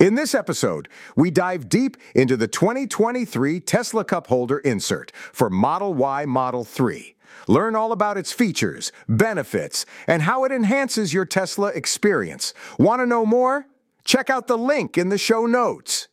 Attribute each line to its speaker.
Speaker 1: In this episode, we dive deep into the 2023 Tesla Cup holder insert for Model Y Model 3. Learn all about its features, benefits, and how it enhances your Tesla experience. Want to know more? Check out the link in the show notes.